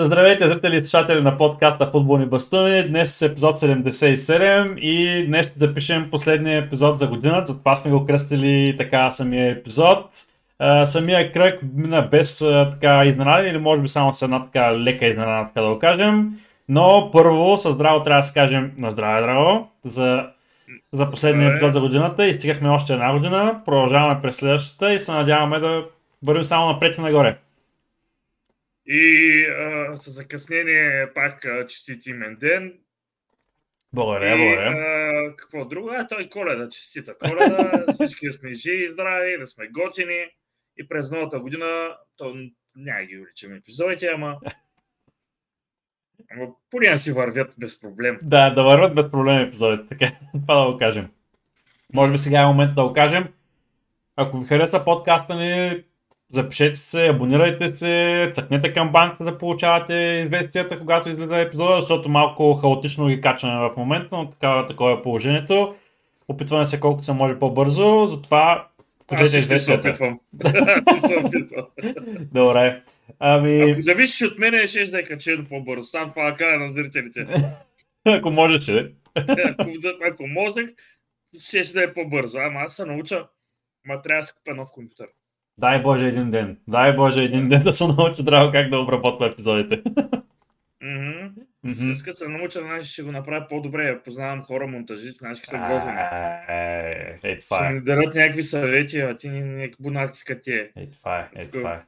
Здравейте, зрители и слушатели на подкаста Футболни бастуни. Днес е епизод 77 и днес ще запишем последния епизод за годината, затова сме го кръстили така самия епизод. Uh, самия кръг мина без така изненади или може би само с една така лека изненада, така да го кажем. Но първо с здраво трябва да се кажем на здраве, драго, за, за последния епизод за годината. И стигахме още една година, продължаваме през следващата и се надяваме да вървим само напред и нагоре. И а, с закъснение пак а, честити имен ден. Благодаря, и, благодаря. А, какво друго? А, той коледа, честита коледа. Всички сме живи и здрави, да сме готини. И през новата година, то няма ги увеличим епизодите, ама Ама поне си вървят без проблем. Да, да вървят без проблем епизодите, така. Това да го кажем. Може би сега е момент да го кажем. Ако ви хареса подкаста ни, запишете се, абонирайте се, цъкнете към банката да получавате известията, когато излиза епизода, защото малко хаотично ги качваме в момента, но такава, такова е положението. Опитваме се колкото се може по-бързо, затова включете известията. Аз се опитвам. Добре. Ами... Ако зависиш от мен, ще да е качено по-бързо. Сам това кажа на зрителите. ако можеше. ако, ако можех, ще да е по-бързо. Ама аз се науча. Ма трябва да си купя нов компютър. Дай Боже един ден. Дай Боже един ден да се научи драго как да обработва епизодите. Mm-hmm. Mm-hmm. Искат се науча, значи ще го направя по-добре. Познавам хора монтажи, значи са грозни. Е, това е. Ще ми дарат някакви съвети, а ти някакви бунакци като е. Е, това е, е, това е.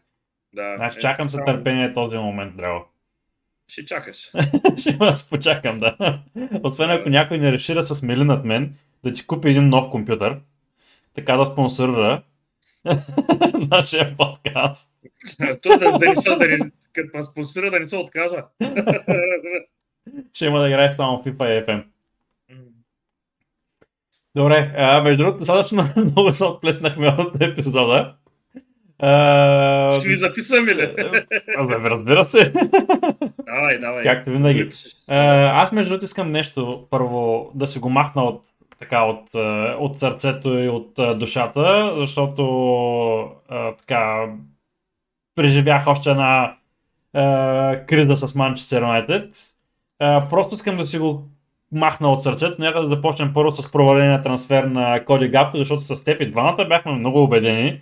Да, значи е, чакам се търпение този момент, драго. Ще чакаш. ще аз почакам, да. Освен ако някой не реши да се смели над мен, да ти купи един нов компютър, така да спонсорира нашия подкаст. То да, да, не са, да не, като ме спонсорира, да не се откажа. Ще има да играеш само FIFA и FM. Добре, а, между другото, достатъчно много се отплеснахме от епизода. А, Ще ви записваме ли? А, разбира се. Давай, давай. Както винаги. А, аз между другото искам нещо първо да си го махна от така от, от сърцето и от душата, защото а, така преживях още една а, криза с Манчестър Юнайтед. Просто искам да си го махна от сърцето. Нека да започнем първо с проваления трансфер на Коди Гапко, защото с теб и двамата бяхме много убедени,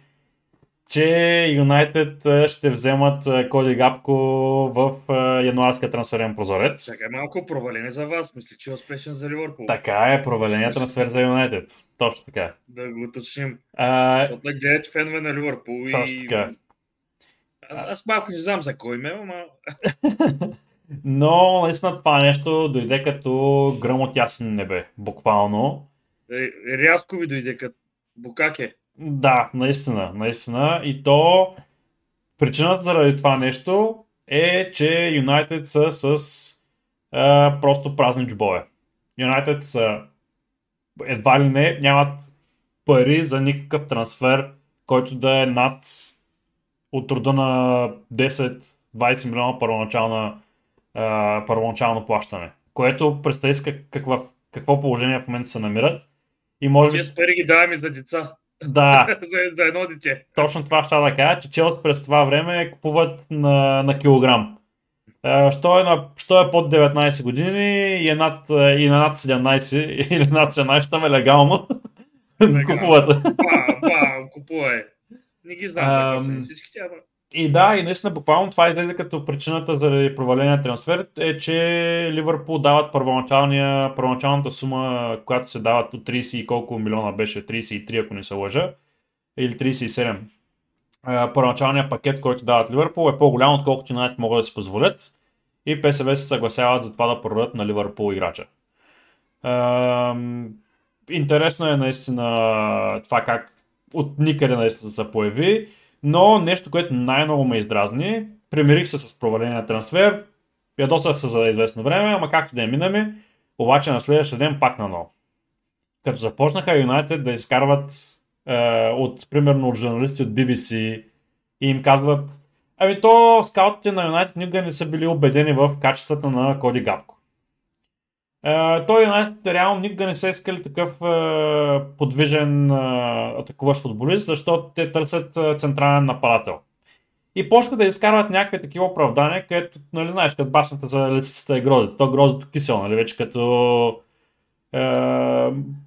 че Юнайтед ще вземат Коди Гапко в януарския трансферен прозорец. Така е малко проваление за вас. Мисля, че е успешен за Ливърпул. Така е, проваления трансфер за Юнайтед. Точно така. Да го уточним. А... Защото да гледате фенове на Ливърпул и... Точно така. Аз, аз малко не знам за кой ме, ама... Но наистина това нещо дойде като гръм от ясен небе, буквално. Е, рязко ви дойде като букаке. Да, наистина, наистина. И то причината заради това нещо е, че Юнайтед са с а, просто празни джобове. Юнайтед са едва ли не нямат пари за никакъв трансфер, който да е над от рода на 10-20 милиона първоначална, а, първоначално плащане. Което представи си какво, положение в момента се намират. И може би... пари ги даваме за деца. Да. за, за едно дете. Точно това ще да кажа, че Челси през това време купуват на, на килограм. Що е, на, що е под 19 години и, е над, и на над 17 или над 17 там е легално. купуват. Ба, ба, купува Не ги знам за всички тя, и да, и наистина буквално това излезе като причината за проваления трансфер е, че Ливърпул дават първоначалната сума, която се дават от 30 и колко милиона беше, 33 ако не се лъжа, или 37. Първоначалният пакет, който дават Ливърпул е по-голям, отколкото Юнайтед могат да си позволят и ПСВ се съгласяват за това да продадат на Ливърпул играча. Интересно е наистина това как от никъде наистина се появи. Но нещо, което най-много ме издразни, примирих се с проваления трансфер, ядосах се за известно време, ама както да е минаме, обаче на следващия ден пак на ново. Като започнаха Юнайтед да изкарват е, от, примерно, от журналисти от BBC и им казват, ами то скаутите на Юнайтед никога не са били убедени в качествата на Коди Гавко. Uh, той Юнайтед реално никога не са искали такъв uh, подвижен uh, атакуващ футболист, защото те търсят централен нападател. И почнаха да изкарват някакви такива оправдания, където, нали знаеш, като басната за лисицата е грозит. То грозито кисело, нали, вече като е,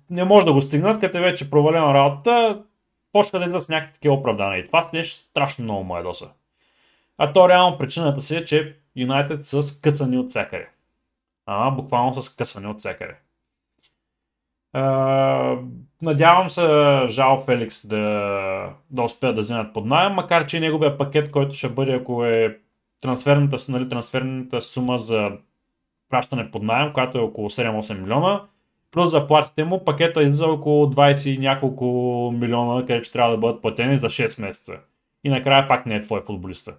не може да го стигнат, като е вече провалена работа, почнаха да излизат с някакви такива оправдания. И това нещо страшно много му ядоса. А то реално причината си е, че Юнайтед са скъсани от всякъде. А, буквално са скъсани от всякъде. Надявам се Жал Феликс да, да успеят да вземат под найем, макар че неговия пакет, който ще бъде, ако е трансферната, нали, трансферната сума за пращане под найем, която е около 7-8 милиона, плюс заплатите му, пакета излиза около 20 и няколко милиона, където трябва да бъдат платени за 6 месеца. И накрая пак не е твой футболиста.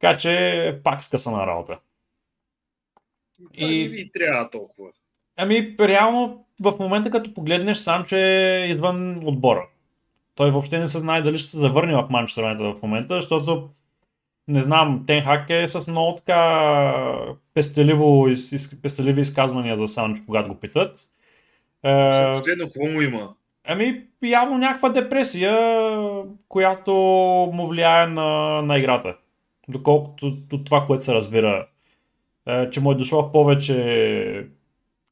Така че пак скъсана работа. И... и трябва толкова. Ами, реално, в момента като погледнеш сам, че е извън отбора. Той въобще не се знае дали ще се завърне в Манчестър в момента, защото не знам, Тенхак е с много така пестеливо, из, пестеливи изказвания за Санчо, когато го питат. Е, последно, какво му има? Ами, явно някаква депресия, която му влияе на, на играта. Доколкото от това, което се разбира, е, че му е дошло в повече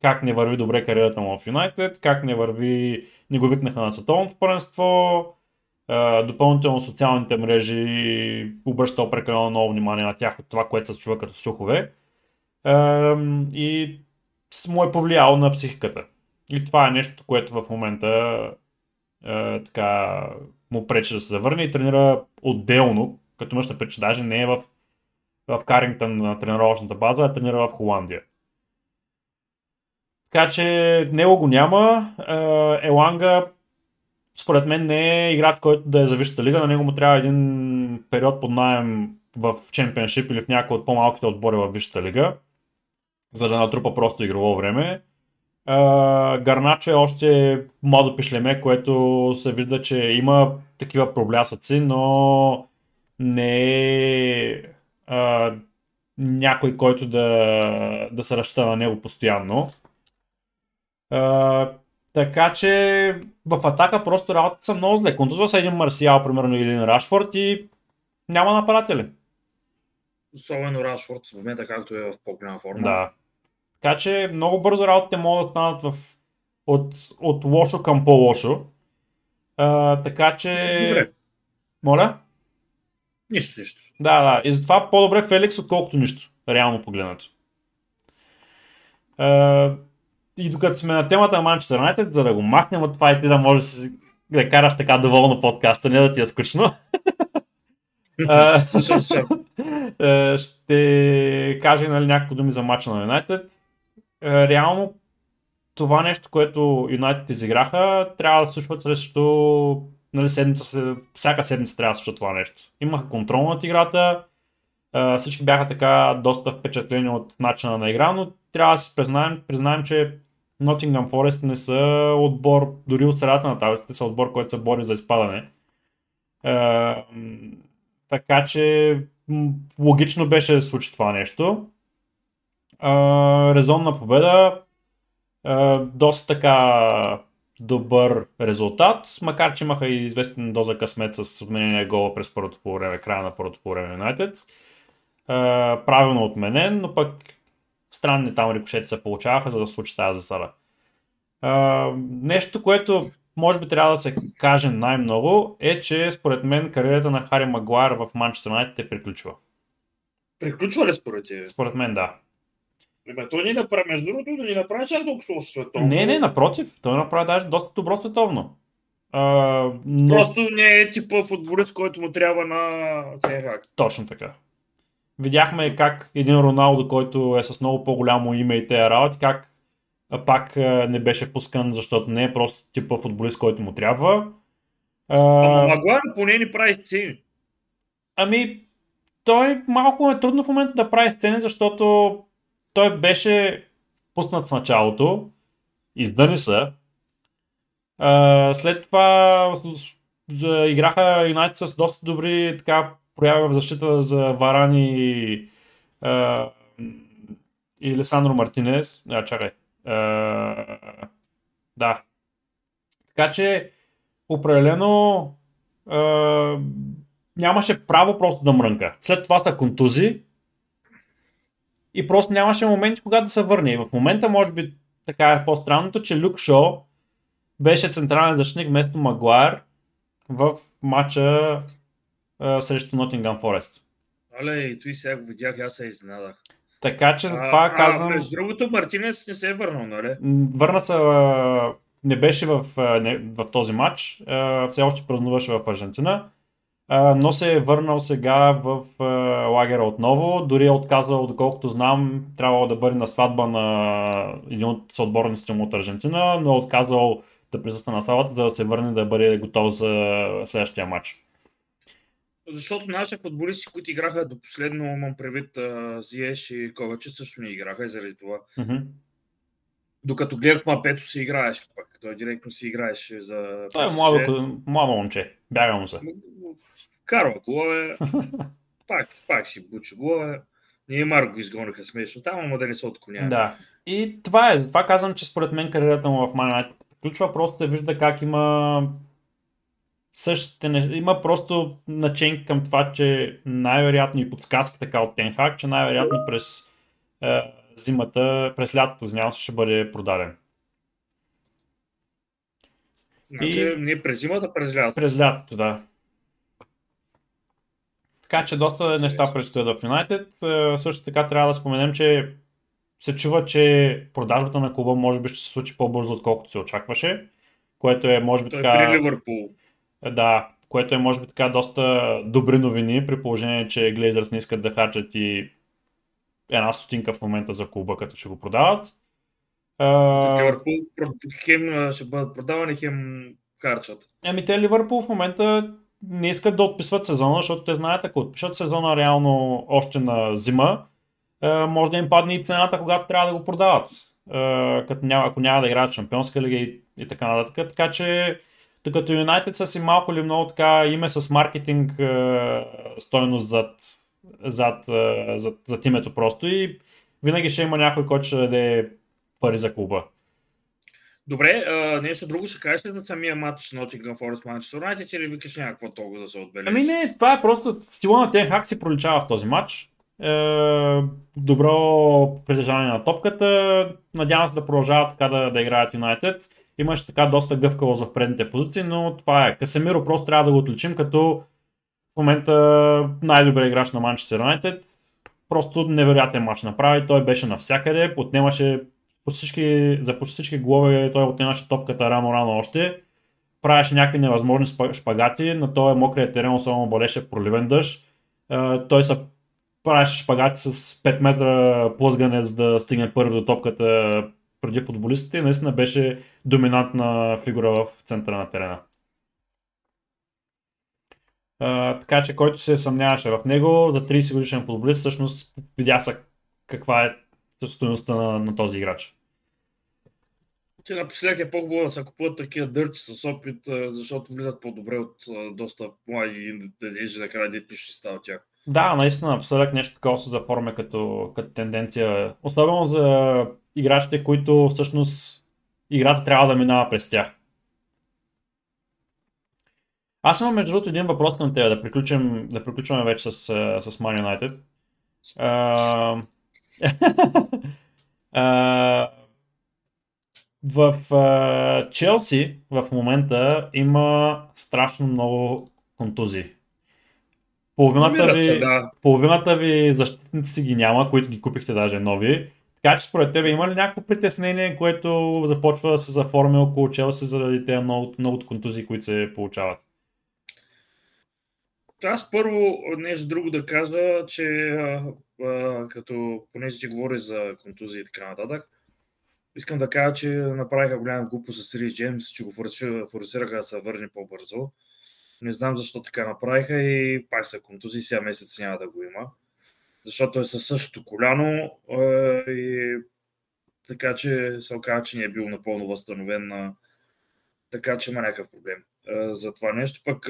как не върви добре кариерата му в Юнайтед, как не върви, не го викнаха на световното първенство, допълнително социалните мрежи обръща прекалено много внимание на тях от това, което се чува като слухове и му е повлияло на психиката. И това е нещо, което в момента така му пречи да се завърне и тренира отделно, като мъж пречи, даже не е в, в Карингтън на тренировъчната база, а тренира в Холандия. Така че него го няма. Еланга според мен не е играч, който да е за висшата лига. На него му трябва един период под найем в чемпионшип или в някои от по-малките отбори в висшата лига, за да натрупа просто игрово време. Гарначо е още младо пишлеме, което се вижда, че има такива проблясъци, но не е някой, който да, да се разчита на него постоянно. А, така че в атака просто работата са много зле. Контузва са един Марсиал, примерно, или на Рашфорд и няма нападатели. Особено Рашфорд в момента, както е в по-голяма форма. Да. Така че много бързо работите могат да станат в, от, от лошо към по-лошо. А, така че... Добре. Моля? Нищо, нищо. Да, да. И затова по-добре Феликс, отколкото нищо. Реално погледнато. А, и докато сме на темата на Manchester United, за да го махнем от това и ти да можеш да, си, да караш така доволно подкаста, не да ти е скучно. ще кажа нали, някакво думи за матча на Юнайтед. Реално това нещо, което Юнайтед изиграха, трябва да случва срещу нали, седмица, всяка седмица трябва да се случва това нещо. Имаха контрол над играта, всички бяха така доста впечатлени от начина на игра, но трябва да си признаем, признаем че Nottingham Forest не са отбор, дори от средата на таблицата, са отбор, който се бори за изпадане. Така че логично беше да случи това нещо. Резонна победа. Доста така добър резултат, макар че имаха и известен доза късмет с отменения гола през първото по време, края на първото по време Юнайтед. Правилно отменен, но пък странни там рикошети се получаваха, за да случи тази засада. нещо, което може би трябва да се каже най-много, е, че според мен кариерата на Хари Магуайр в Манчестър Юнайтед е приключва. Приключва ли според тебе? Според мен да. Ебе, той ни направи, между другото, да ни направи чак толкова лошо световно. Не, не, напротив. Той направи даже доста добро световно. А, но... Просто не е типа футболист, който му трябва на Тенхак. Точно така. Видяхме как един Роналдо, който е с много по-голямо име и тези работи, как пак не беше пускан, защото не е просто типа футболист, който му трябва. Ама Магуар поне ни прави сцени. Ами, той малко е трудно в момента да прави сцени, защото той беше пуснат в началото, издъни се. след това играха Юнайтед с доста добри така, проява в защита за Варани а, и Лесандро Мартинес. А, чакай. А, да. Така че, определено а, нямаше право просто да мрънка. След това са контузи и просто нямаше моменти, когато да се върне. И в момента, може би, така е по-странното, че Люк Шоу беше централен защитник вместо Магуайр в матча а, срещу Nottingham Forest. Але и той сега го видях, аз се изненадах. Така че за това а, казвам... А, другото, Мартинес не се е върнал, нали? Върна се, а, не беше в, не, в този матч, а, все още празнуваше в Аржентина, но се е върнал сега в лагера отново, дори е отказал, доколкото знам, трябвало да бъде на сватба на един от съотборниците му от Аржентина, но е отказал да присъства на салата, за да се върне да бъде готов за следващия матч. Защото наши футболисти, които играха до последно, имам предвид Зиеш и Ковачи, също не играха и заради това. Мгм. Докато гледах Мапето си играеше пък. Той директно си играеше за... Той е младо, младо момче, бяга му се. Карва голове, пак, пак си бучи голове. Ние Марко го изгониха смешно там, ама да не се отклонява. Да. И това е, затова казвам, че според мен кариерата му в United приключва, просто се вижда как има същите неща. Има просто наченки към това, че най-вероятно и подсказка така от Тенхак, че най-вероятно през е, зимата, през лятото, извинявам ще бъде продаден. Значи, И- ние през зимата, през лято. През лятото, да. Така че доста неща предстоят в Юнайтед. Е, Също така трябва да споменем, че се чува, че продажбата на клуба може би ще се случи по-бързо, отколкото се очакваше. Което е, може би Той е така... при Ливърпул. Да, което е може би така доста добри новини, при положение, че Глейзърс не искат да харчат и една стотинка в момента за клуба, като ще го продават. Ливърпул хем ще бъдат продавани, хем харчат. Еми те Ливърпул в момента не искат да отписват сезона, защото те знаят, ако отпишат сезона реално още на зима, е, може да им падне и цената, когато трябва да го продават. Е, Като няма, ако няма да играят Шампионска лига и, и така нататък. Така че, докато Юнайтед са си малко или много така име с маркетинг е, стойност зад, зад, зад, зад името просто и винаги ще има някой, който ще даде пари за клуба. Добре, а, нещо друго ще кажеш ли за самия матч Nottingham Forest Manchester United или викаш някакво толкова да се отбележи? Ами не, това е просто стила на Тен Хак си проличава в този матч. Е, добро притежание на топката. Надявам се да продължават така да, да играят Юнайтед. Имаше така доста гъвкавост в предните позиции, но това е. Касемиро просто трябва да го отличим като момента най-добре играч на Манчестър Юнайтед. Просто невероятен матч направи. Той беше навсякъде, отнемаше по всички, за почти всички голове той отнемаше топката рано-рано още правеше някакви невъзможни шпагати, на този мокрия терен особено бъдеше проливен дъжд. Е, Той се правеше шпагати с 5 метра плъзгане, за да стигне първи до топката преди футболистите наистина беше доминантна фигура в центъра на терена. Така че който се съмняваше в него, за 30 годишен футболист, всъщност видя се каква е стоеността на, на този играч. Че напоследък е по-хубаво да се купуват такива дърчи с опит, защото влизат по-добре от доста млади надежди накрая дето ще става тях. Да, наистина, напоследък нещо такова се заформя като, като тенденция. Особено за играчите, които всъщност играта трябва да минава през тях. Аз имам между другото един въпрос към теб, да приключим, да приключваме вече с, с Man United. А, а, в а, Челси в момента има страшно много контузии. Половината Намират се, ви, да. половината ви защитници ги няма, които ги купихте даже нови. Така че според тебе има ли някакво притеснение, което започва да се заформи около Челси заради тези много, много контузии, които се получават? Аз първо нещо друго да кажа, че а, а, като понеже ти говори за контузии и така нататък, искам да кажа, че направиха голяма глупост с Рис Джеймс, че го форси- форсираха да се върне по-бързо. Не знам защо така направиха и пак са контузии, сега месец няма да го има. Защото е със същото коляно а, и така че се оказа, че не е бил напълно възстановен. а, Така че има някакъв проблем за това нещо. Пък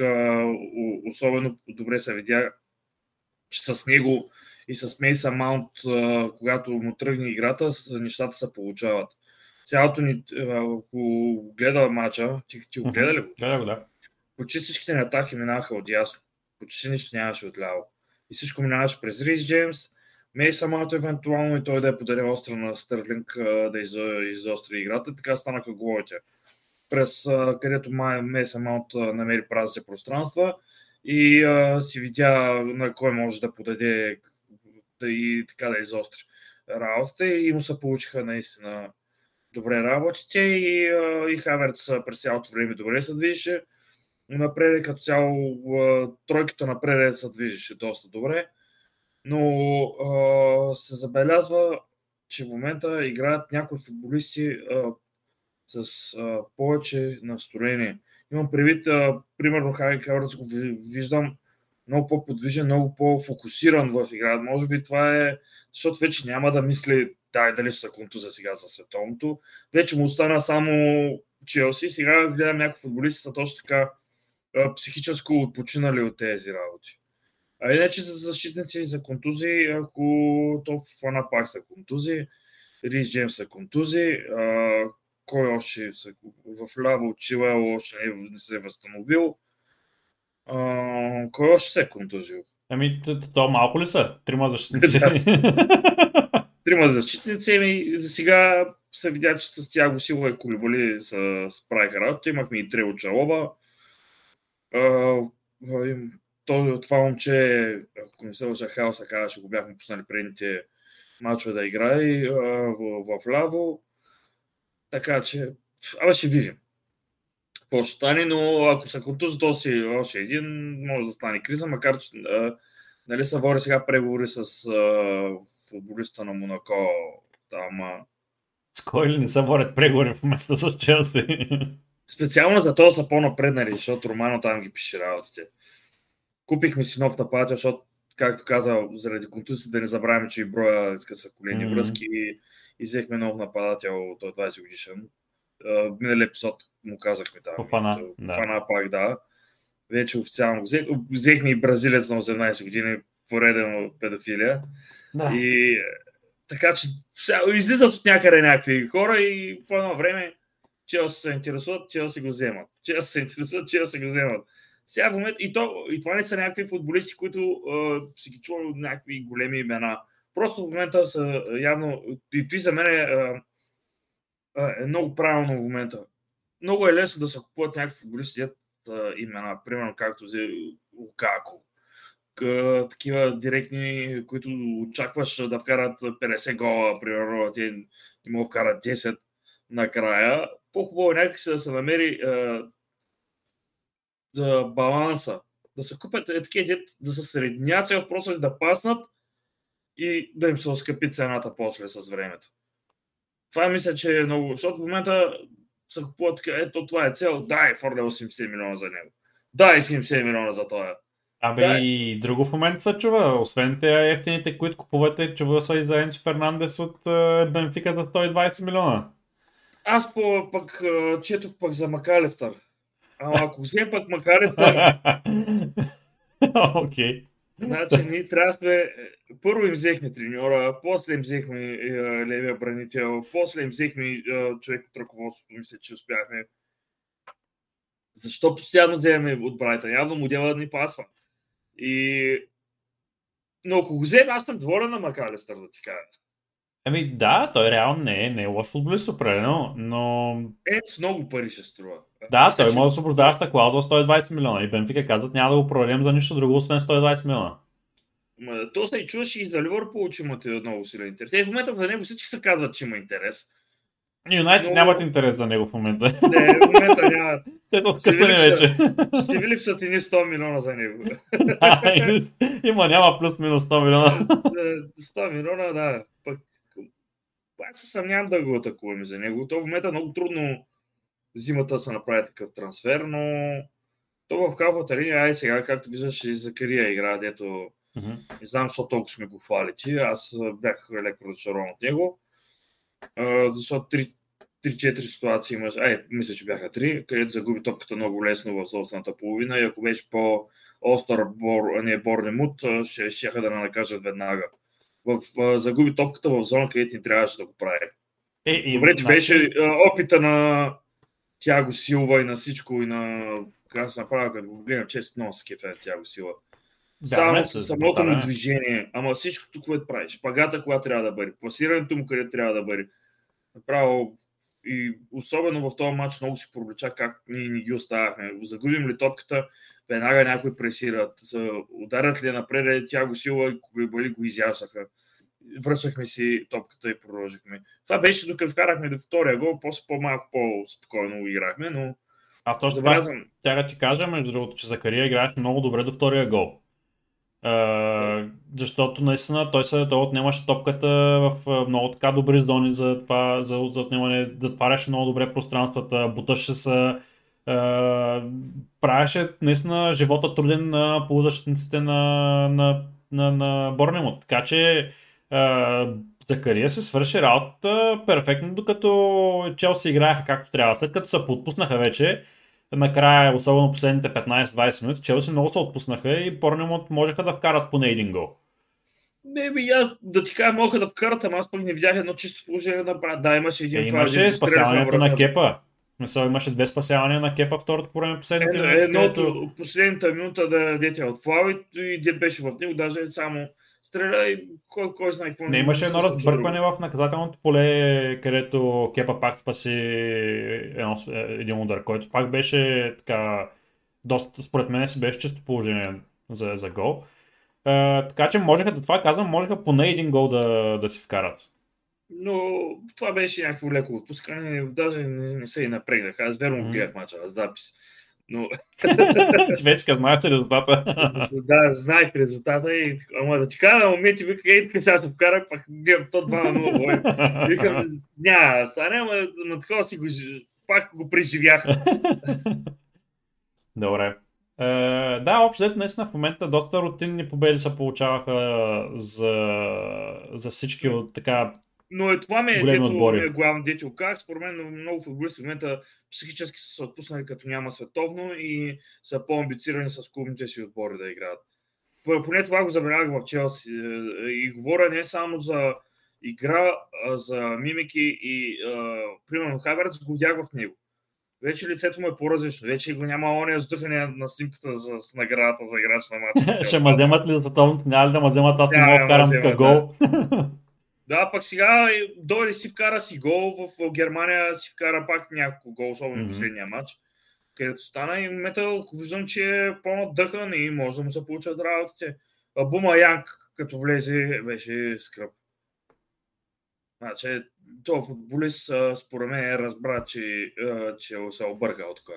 особено добре се видя, че с него и с Мейса Маунт, когато му тръгне играта, нещата се получават. Цялото ни, ако гледа матча, ти, ти го гледа ли го? Гледай го, да. Почти всичките ни атаки минаха от ясно. почти нищо нямаше отляво. И всичко минаваше през Рис Джеймс, Мейса Малто евентуално и той да я подаде остро на Стърлинг да изостри играта. Така станаха головите. През където Мейса Малт намери празните пространства и а, си видя на кой може да подаде да и така да изостри работата и му се получиха наистина добре работите и, и Хаверц през цялото време добре се движеше. Напред като цяло тройката напред се движеше доста добре, но а, се забелязва, че в момента играят някои футболисти а, с а, повече настроение. Имам предвид, примерно, Хари Хаверц го виждам много по-подвижен, много по-фокусиран в игра. Може би това е, защото вече няма да мисли дай дали ще са за сега за световното. Вече му остана само Челси. Сега гледам някои футболисти са точно така психически отпочинали от тези работи. А иначе за защитници и за контузии, ако то фана пак са контузии, Рис Джеймс са контузии, а, кой още са, в ляво Чилел още не, не се е възстановил. А, кой още се е контузил? Ами, то малко ли са? Трима защитници. Трима защитници, ами за сега се видя, че с Тяго Силова и Колибали се справиха работа. Имахме и Трео Чалова. това момче, ако не се лъжа, Хаоса каза, го бяхме пуснали предните мачове да играе в, в ляво. Така че, абе ще видим какво ще стане, но ако се контузи то си още един, може да стане криза, макар че а, нали са води сега преговори с а, футболиста на Монако там. А... С кой ли не са водят преговори в момента с Челси? Специално за това са по-напреднали, защото Романо там ги пише работите. Купихме си нов нападател, защото, както каза, заради контузия да не забравяме, че и броя иска са колени mm-hmm. връзки и взехме нов нападател, той 20 е годишен. Миналия епизод му казахме там. Фана, да. Фана пак, да. Вече официално взех, взехме и бразилец на 18 години, пореден педофилия. Да. И така че излизат от някъде някакви хора и по едно време Челси се интересуват, Челси го вземат. Челси се интересуват, Челси го вземат. Сега в момент, и, то, и това не са някакви футболисти, които а, си ги чували от някакви големи имена. Просто в момента са явно, и той за мен е, а, е много правилно в момента много е лесно да се купуват някакви футболисти, имена, примерно както взе Лукако. Такива директни, които очакваш да вкарат 50 гола, примерно, те не могат вкарат 10 накрая. По-хубаво е някакси да се намери да баланса. Да се купят е, такива, да се среднят просто да паснат и да им се оскъпи цената после с времето. Това мисля, че е много, защото в момента се купуват така, ето това е цел, дай форля 80 милиона за него. Дай 70 милиона за това. Абе дай. и друго в момента се чува. Освен те ефтините, които купувате, чува са и за Енцо Фернандес от Бенфика за 120 милиона. Аз по, пък четох пък за Макалестър. Ама ако взем пък Макалестър... Окей. Значи ние трябва сме... Първо им взехме треньора, после им взехме е, левия бранител, после им взехме е, човек от ръководството, мисля, че успяхме. Защо постоянно вземем от Брайта? Явно модела ни пасва. И... Но ако го вземем, аз съм доволен на Макалестър, да ти кажа. Ами да, той реално не е, не е лош футболист, определено, но... Ето с много пари ще струва. Да, Мисля, той че... може да освобождаваща клауза 120 милиона и Бенфика казват няма да го продадем за нищо друго, освен 120 милиона. Ма, то се и чуваш и за Ливърпул, че имате много силен интерес. Те в момента за него всички се казват, че има интерес. Юнайтед но... нямат интерес за него в момента. Не, в момента нямат. Те са скъсани вече. Ще ви липсат и 100 милиона за него. да, има, няма плюс-минус 100 милиона. 100 милиона, да. Аз се съмнявам да го атакуваме за него. То в момента е много трудно зимата се направи такъв трансфер, но то в кафата линия, ай сега, както виждаш, и Закария игра, дето mm-hmm. не знам, защо толкова сме го хвали ти. Аз бях леко разочарован от него, а, защото 3-4 ситуации имаш, ай, мисля, че бяха 3, където загуби топката много лесно в собствената половина и ако беше по остър бор, не Борнемут, ще, ще да накажат веднага в, в, загуби топката в зона, където ни трябваше да го прави. Е, и, Добре, че беше а, опита на Тяго Силва и на всичко и на как се направя, като го гледам, често много се кефе на Тяго Силва. само Вярно, с самото му движение, ама всичкото, което прави, шпагата, която трябва да бъде, пласирането му, къде трябва да бъде. Направо и особено в този матч много си провлеча как ние не ги оставяхме. Загубим ли топката, веднага някой пресират, за- ударят ли напред, тя го сила и Колибали го изясаха. Връщахме си топката и продължихме. Това беше докато вкарахме до втория гол, после по-малко по-спокойно играхме, но Аз точно това забелязвам. тя да ти кажа, между другото, че Закария играеше много добре до втория гол. А, защото наистина той, се, той отнемаше топката в много така добри зони за, това, за, за отнемане, да отваряше много добре пространствата, буташе се, правеше наистина живота труден на полузащитниците на, на, на, на Борнемот. Така че а, Закария се свърши работата перфектно, докато Челси играеха както трябва. След като се подпуснаха вече, накрая, особено последните 15-20 минути, Челси много се отпуснаха и Борнемот можеха да вкарат поне един гол. Не, бе, аз да ти кажа, мога да вкарат, ама аз пък не видях едно чисто положение да правят. Да, имаше един Е, имаше спасяването на. Кепа. Мисъл, имаше две спасявания на Кепа второто по време последните Едно, минути, едното, където- последната минута да дете от флау и дед беше в него, даже само стреля и кой, кой знае какво. Не имаше едно разбъркване в наказателното поле, където Кепа пак спаси едно, един удар, който пак беше така, доста, според мен си беше чисто положение за, за гол. А, така че можеха, това казвам, можеха поне един гол да, да си вкарат. Но това беше някакво леко отпускане, даже не, не се и напрегнах. Аз верно го гледах мача на запис. Но Ти вече знаеш резултата. да, знаех резултата и ама да ти кажа на моменти, вика, ей, така сега вкарах, пак гледам то 2 на 0 бой. Викам, няма стане, ама на такова си го, пак го преживях. Добре. Е, да, общо взето наистина в момента доста рутинни победи се получаваха за, за всички от така Но е това ми е, дето, отбори. е главно дете как. Според мен много футболисти в момента психически са се отпуснали като няма световно и са по-амбицирани с клубните си отбори да играят. Поне това го забелязах в Челси. Е, И говоря не само за игра, а за мимики и а, примерно Хаверц го видях в него. Вече лицето му е по-различно. Вече го няма ония сдъхане на снимката за, с наградата за играч на матча. Ще ме вземат ли за световното? Няма ли да ме вземат? Аз не мога да вкарам тук гол. Да, пък сега дойде си вкара си гол, в Германия си вкара пак няколко гол, особено в последния матч, където стана и момента виждам, че е по-надъхан и може да му се получат работите. А Бума Янг, като влезе, беше скръп. Значи, този футболист, според мен, е разбра, че, че се объркал тук.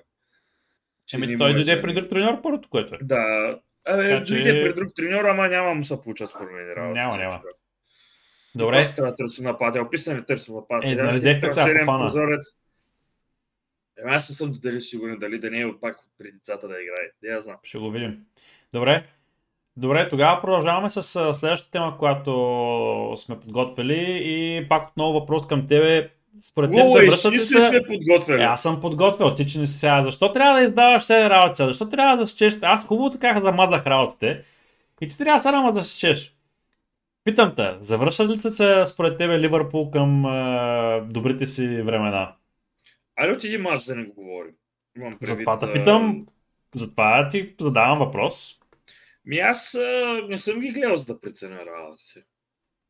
Че не Еми, той дойде при друг треньор първото, което е. Да, Абе, че- дойде при друг треньор, ама няма му се получат според мен работите. Няма, няма. Добре. Добре, Трябва да търсим нападател. Писане търсим нападател. Е, нали взехте сега прозорец. Еми, аз не съм дали сигурен дали да не е пак при децата да играе. Да я знам. ще го видим. Добре. Добре, тогава продължаваме с следващата тема, която сме подготвили и пак отново въпрос към тебе. Според теб Лоу, завръщат ли се... сме подготвили? Е, аз съм подготвил, ти че не си сега. Защо трябва да издаваш тези работи? Защо трябва да засечеш? Аз хубаво така замазах работите. И ти трябва сега да засечеш. Питам те, завръщат ли се, според тебе Ливърпул към а, добрите си времена? Айде от един мач да не го говорим. Имам предвид, Затова те а, питам, затова ти задавам въпрос. Ми аз а, не съм ги гледал за да преценя работите.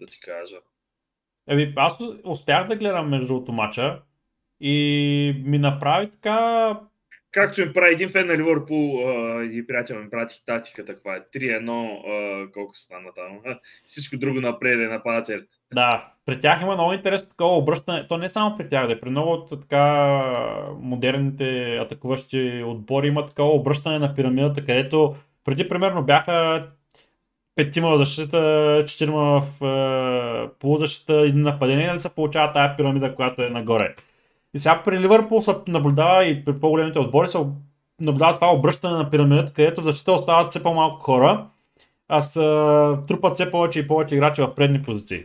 Да ти кажа. Еми, аз успях да гледам между другото мача и ми направи така... Както им прави един фен на Ливърпул, един приятел ми прати татиката, каква е 3-1, а, колко стана там. Всичко друго напред е нападател. Да, при тях има много интересно такова обръщане. То не само при тях, да, при много от така модерните атакуващи отбори има такова обръщане на пирамидата, където преди примерно бяха петима в защита, четирима в е, полузащита, един нападение, нали се получава тая пирамида, която е нагоре. И сега при Ливърпул се наблюдава и при по-големите отбори се наблюдава това обръщане на пирамидата, където в защита остават все по-малко хора, а се трупат все повече и повече играчи в предни позиции.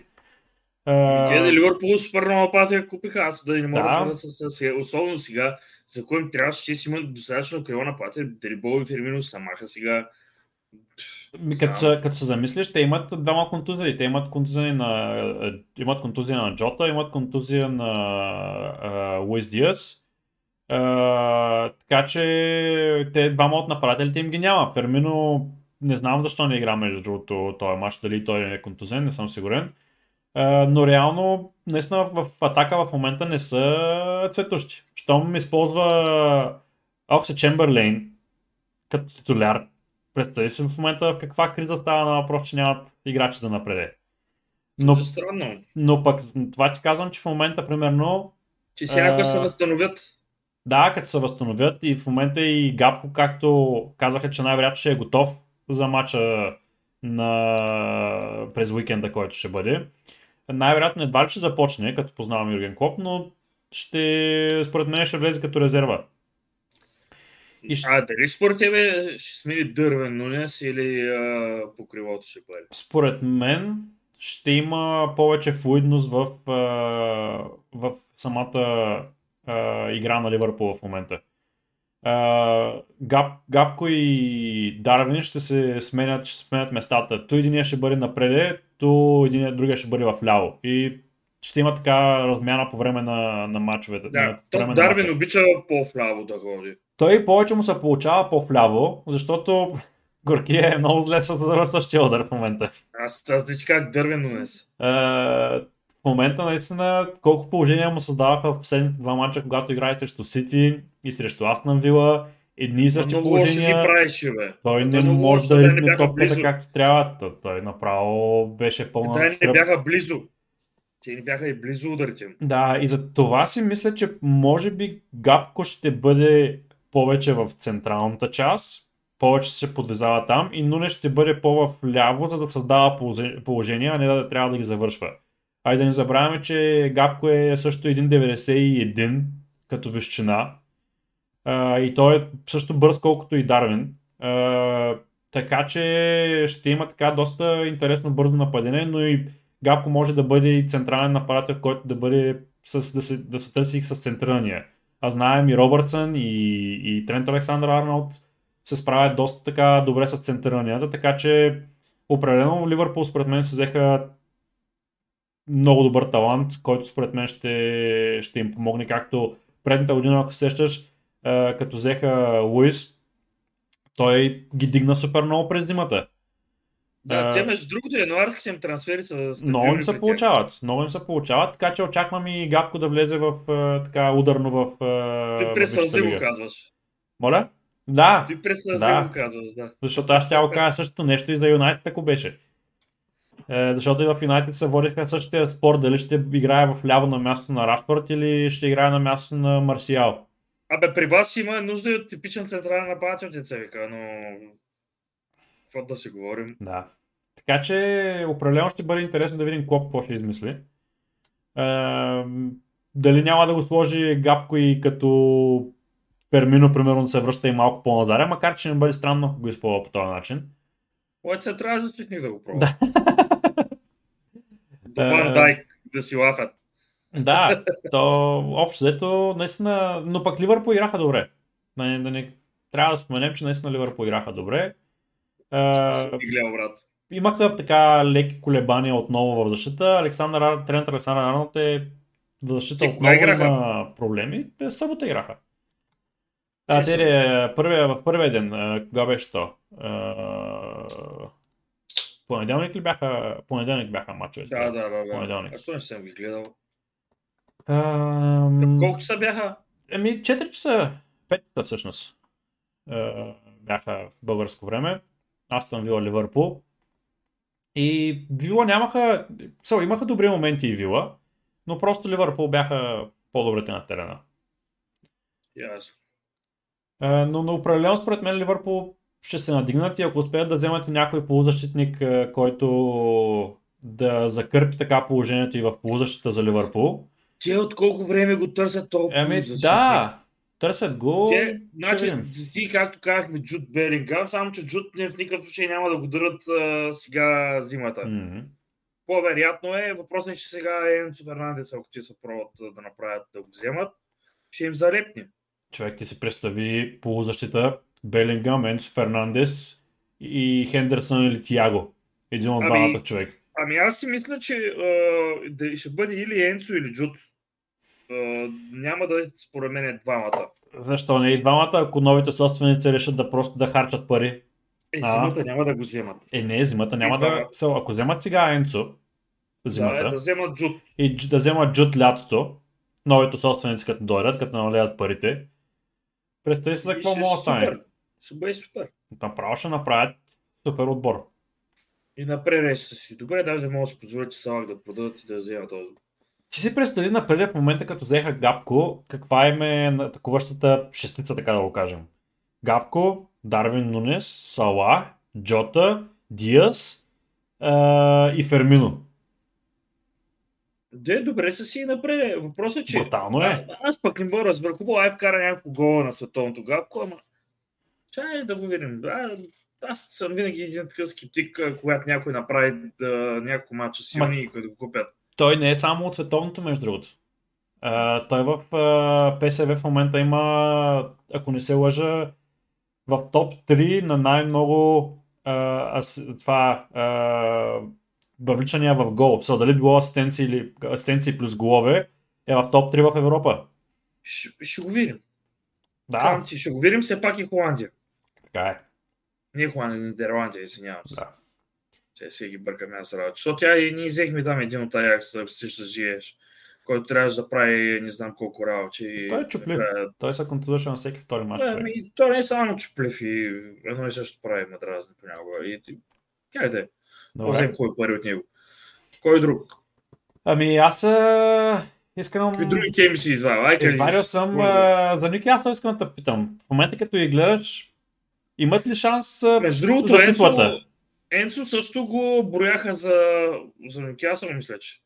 Те на Ливърпул супер много нападател купиха, аз да не мога Да. да, с, с, особено сега, за кой им трябваше, че си имат достатъчно крило нападател, дали Бол и Фермино самаха сега. Ми, като, се, като се замислиш, те имат двама контузии. Те имат контузия на, е, имат контузия на Джота, имат контузия на е, Луис Диас. Е, така че те двама от нападателите им ги няма. Фермино не знам защо не игра между другото този матч, дали той е контузен, не съм сигурен. А, но реално, наистина в атака в момента не са цветущи. Щом използва Окса Чемберлейн като титуляр, представи се в момента в каква криза става на въпрос, че нямат играчи за напреде. Но, е странно. но пък това ти казвам, че в момента примерно... Че сега ако се възстановят. Да, като се възстановят и в момента и Гапко, както казаха, че най-вероятно ще е готов за матча на... през уикенда, който ще бъде. Най-вероятно едва ли ще започне, като познавам Юрген Клоп, но ще, според мен ще влезе като резерва. И ще... А дали според тебе ще смени дървен Нунес или а, по крилото ще бъде? Според мен ще има повече флуидност в, а, в самата а, игра на Ливърпул в момента. А, Гап, Гапко и Дарвин ще се сменят, ще сменят местата. То единия ще бъде напреде, то един другия ще бъде в ляво. И ще има така размяна по време на, на мачовете. Да, на, то Дарвин на обича по-вляво да ходи. Той повече му се получава по-вляво, защото Горкия е много зле с завършващия удар в момента. Аз, аз ти как дървен днес. в момента наистина колко положения му създаваха в последните два мача, когато играе срещу Сити и срещу Астан Вила. Едни и същи много положения. Ги правиш, бе. Той не може да ритне топката както трябва. Той направо беше пълна Да, не бяха близо. Те не бяха и близо ударите. Да, и за това си мисля, че може би Гапко ще бъде повече в централната част, повече се подвизава там и Нуне ще бъде по-вляво, за да създава положение, а не да трябва да ги завършва. Айде да не забравяме, че Гапко е също 1.91 като вещина. И той е също бърз, колкото и Дарвин. Така че ще има така доста интересно бързо нападение, но и Гапко може да бъде и централен нападател, който да бъде с, да, се, да се търси с центрирания. А знаем и Робъртсън и, и Трент Александър Арнолд се справят доста така добре с центъранията, така че определено Ливърпул според мен се взеха много добър талант, който според мен ще, ще им помогне, както предната година, ако сещаш, като взеха Луис, той ги дигна супер много през зимата. Да, те между другото януарските им трансфери са Много им се получават. Много им се получават, така че очаквам и Гапко да влезе в така ударно в Ти през сълзи го казваш. Моля? Да. Ти през сълзи да. го казваш, да. Защото аз ще го кажа същото нещо и за Юнайтед, ако беше. Е, защото и в Юнайтед се водиха същия спор, дали ще играе в ляво на място на Рашфорд или ще играе на място на Марсиал. Абе, при вас има нужда и от типичен централен нападател, деца вика, но какво да си говорим. Да. Така че определено ще бъде интересно да видим Клоп какво ще измисли. Е, дали няма да го сложи Гапко и като Пермино, примерно, да се връща и малко по-назаря, макар че не бъде странно, ако го използва по този начин. Лойт се трябва защитник да го пробва. Да. До Ван Дайк да си лахат. Да, то общо взето, наистина, но пък Ливърпул играха добре. Да не, да не, трябва да споменем, че наистина Ливърпул играха добре. Гледал, брат. Имаха така леки колебания отново в защита. Александър, тренер Александър Арнолд е в защита Ти, отново има проблеми. Те събота играха. А, те е, първия, в първия ден, кога беше то? Понеделник ли бяха? Понеделник бяха мачовете. Да, да, да. Понеделник. А що не съм ги гледал? Ам... Колко часа бяха? Еми, 4 часа. 5 часа всъщност. бяха в българско време. Астон Вила Ливърпул. И Вила нямаха... Са, имаха добри моменти и Вила, но просто Ливърпул бяха по-добрите на терена. Ясно. Но, но определено според мен Ливърпул ще се надигнат и ако успеят да вземат някой полузащитник, който да закърпи така положението и в полузащита за Ливърпул. Те от колко време го търсят толкова Еми, да, търсят го. Те, значи, ти както казахме Джуд Белингам, само че Джуд в никакъв случай няма да го дърят а, сега зимата. Mm-hmm. По-вероятно е, въпросът е, че сега Енцо Фернандес, ако ти се пробват да направят да го вземат, ще им залепне. Човек ти се представи полузащита Белингам, Енцо Фернандес и Хендерсън или Тиаго. Един от ами, двамата човек. Ами аз си мисля, че а, ще бъде или Енцо или Джуд. А, няма да е според мен двамата. Защо не и двамата, ако новите собственици решат да просто да харчат пари Е, А. зимата няма да го вземат. Е, не, зимата няма И да... Са, ако вземат сега Енцо, зимата, Да, да вземат джут. и да вземат Джуд лятото, новите собственици като дойдат, като намалят парите, представи си за какво може да е стане. Ще бъде супер. Направо ще направят супер отбор. И напред ще си. Добре, даже може да си позволите Салак да продадат и да вземат този. Ти си представи напред в момента, като взеха Гапко, каква им е атакуващата шестица, така да го кажем. Гапко, Дарвин Нунес, Сала, Джота, Диас а, и Фермино. Де, добре са си и напред. Въпросът е, че... Брутално е. А, аз пък не мога да разбера. Хубаво, ай вкара няколко гола на световното гапко, ама... Чай да го видим. Да, аз съм винаги един такъв скептик, а, когато някой направи да, няколко мача силни и които да го купят. Той не е само от световното, между другото. А, той в а, ПСВ в момента има, ако не се лъжа, в топ 3 на най-много а, ас, това а, въвличания в гол. Са, дали било асистенции, или, асистенции плюс голове, е в топ 3 в Европа. Ще, ще го видим. Да, ти, ще го видим все пак и Холандия. така е. Не Холандия, Нидерландия, извинявам се. Да. Че си ги бъркаме аз работа. Защото тя и ние взехме там един от Аякс, ако си ще живееш, който трябваше да прави не знам колко работи. Той е чуплив. Той се контузира на всеки втори мач. Да, човек. ами, то не е само чуплив и едно и също прави ме дразни понякога. И, и, как да е? Взем хубави пари от него. Кой друг? Ами аз а, искам... Какви други теми си извадил? Извадил съм а, за Нюкасъл искам да те питам. В момента като ги гледаш, имат ли шанс Между другото, за титлата? Енцо също го брояха за, за Нюкасъл, мисля, че.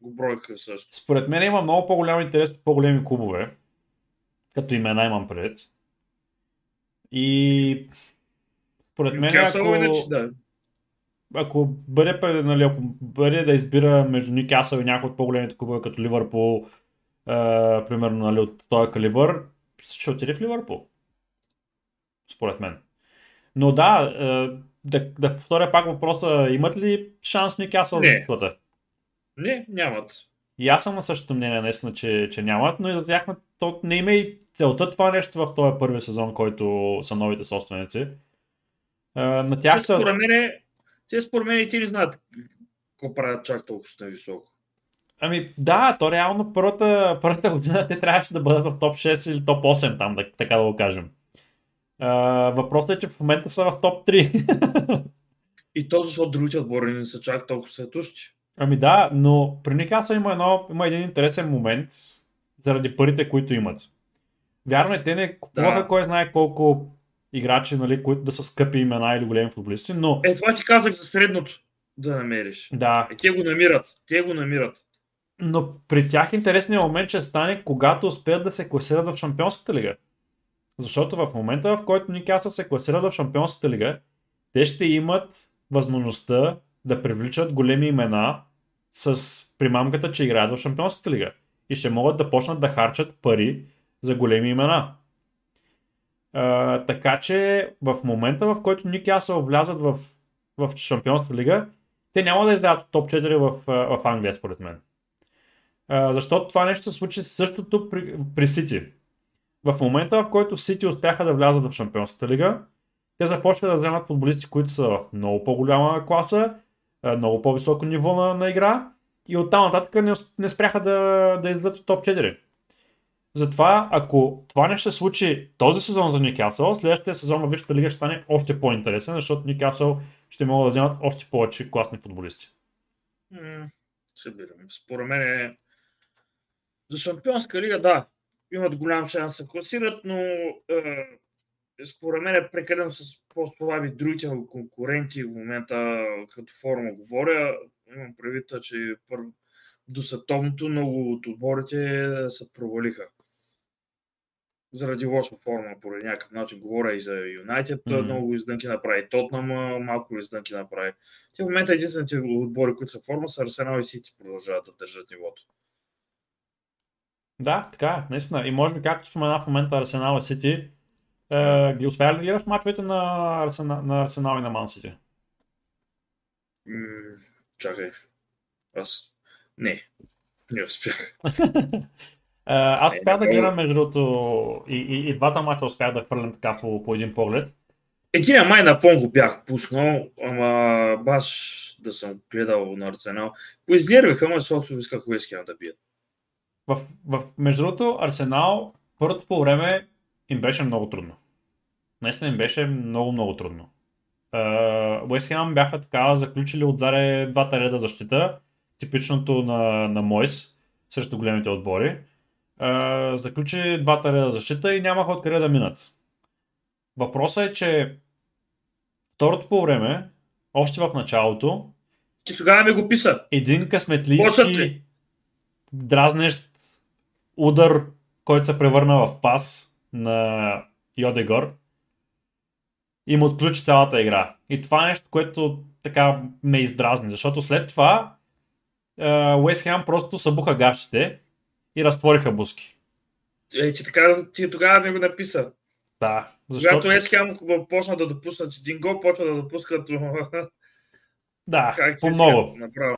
Го броиха също. Според мен има много по-голям интерес от по-големи клубове. Като имена имам пред. И според мен, Нюкасъл, ако, иначе, да. ако бъде, нали, ако бъде да избира между Нюкасъл и някои от по-големите клубове, като Ливърпул, а, примерно нали, от този калибър, ще отиде в Ливърпул. Според мен. Но да, а, да, да повторя пак въпроса, имат ли шанс Нюкасъл за Не. титлата? Не, нямат. И аз съм на същото мнение, наистина, че, че нямат, но и за тях то не има и целта това нещо в този първи сезон, който са новите собственици. А, на тях Те са... според мен, те според мен и ти не знаят какво правят чак толкова на високо. Ами да, то реално първата, първата година те трябваше да бъдат в топ 6 или топ 8 там, да, така да го кажем. А, въпросът е, че в момента са в топ 3. И то защото другите отбори не са чак толкова светущи. ами да, но при Никаса има, едно, има един интересен момент заради парите, които имат. Вярно е, те не купуваха Да. кой знае колко играчи, нали, които да са скъпи имена или големи футболисти, но Е, това ти казах за средното да намериш. да, Е, те го намират. Те го намират. но при тях интересният момент ще стане, когато успеят да се класират в Шампионската лига. Защото в момента, в който Никасъл се класират в Шампионската лига, те ще имат възможността да привличат големи имена с примамката, че играят в Шампионската лига. И ще могат да почнат да харчат пари за големи имена. А, така че в момента, в който Никасъл влязат в, в Шампионската лига, те няма да издават топ 4 в, в Англия, според мен. А, защото това нещо се случи същото при, при Сити. В момента, в който Сити успяха да влязат в Шампионската лига, те започнаха да вземат футболисти, които са в много по-голяма класа, много по-високо ниво на, на игра и оттам нататък не, не спряха да, да излизат от топ 4. Затова, ако това не ще се случи този сезон за Никасъл, следващия сезон във Висшата лига ще стане още по-интересен, защото Никасъл ще могат да вземат още повече класни футболисти. М, Събирам. Според мен е... За Шампионска лига, да, имат голям шанс да се класират, но е, според мен е прекалено с по-слаби другите конкуренти в момента, като форма говоря. Имам предвид, че първо до световното много от отборите се провалиха. Заради лоша форма, поради някакъв начин. Говоря и за Юнайтед, Мгм. много издънки направи. Тотнам малко издънки направи. Те в момента единствените отбори, които са форма, са Арсенал и Сити продължават да държат нивото. Да, така е, наистина. И може би, както спомена в момента Арсенал и Сити, е, ги успя ли да гледаш мачовете на Арсенал, на Арсенал и на Ман Сити? М, чакай. Аз. Не. Не успях. Е, Аз Е, успях да гледам между другото и, и, и двата мача успях да хвърлям така по, по един поглед. Един май на фон го бях пуснал, ама баш да съм гледал на Арсенал. Поизнервиха, ама защото исках Уест да бият. В, в, между другото, Арсенал първото по време им беше много трудно. Наистина им беше много, много трудно. Уест uh, бяха така заключили отзаре двата реда защита, типичното на, на Мойс срещу големите отбори. Uh, заключи двата реда защита и нямаха откъде да минат. Въпросът е, че второто по време, още в началото, ти тогава ми го писа. Един късметлийски дразнещ удар, който се превърна в пас на Йодегор и му отключи цялата игра. И това е нещо, което така ме издразни, защото след това Уест Хем просто събуха гащите и разтвориха буски. Е, ти, така, ти тогава ми го написа. Да. Защото Когато Уест Хем почна да допуснат един гол, почва да допускат Да, по много. Направо.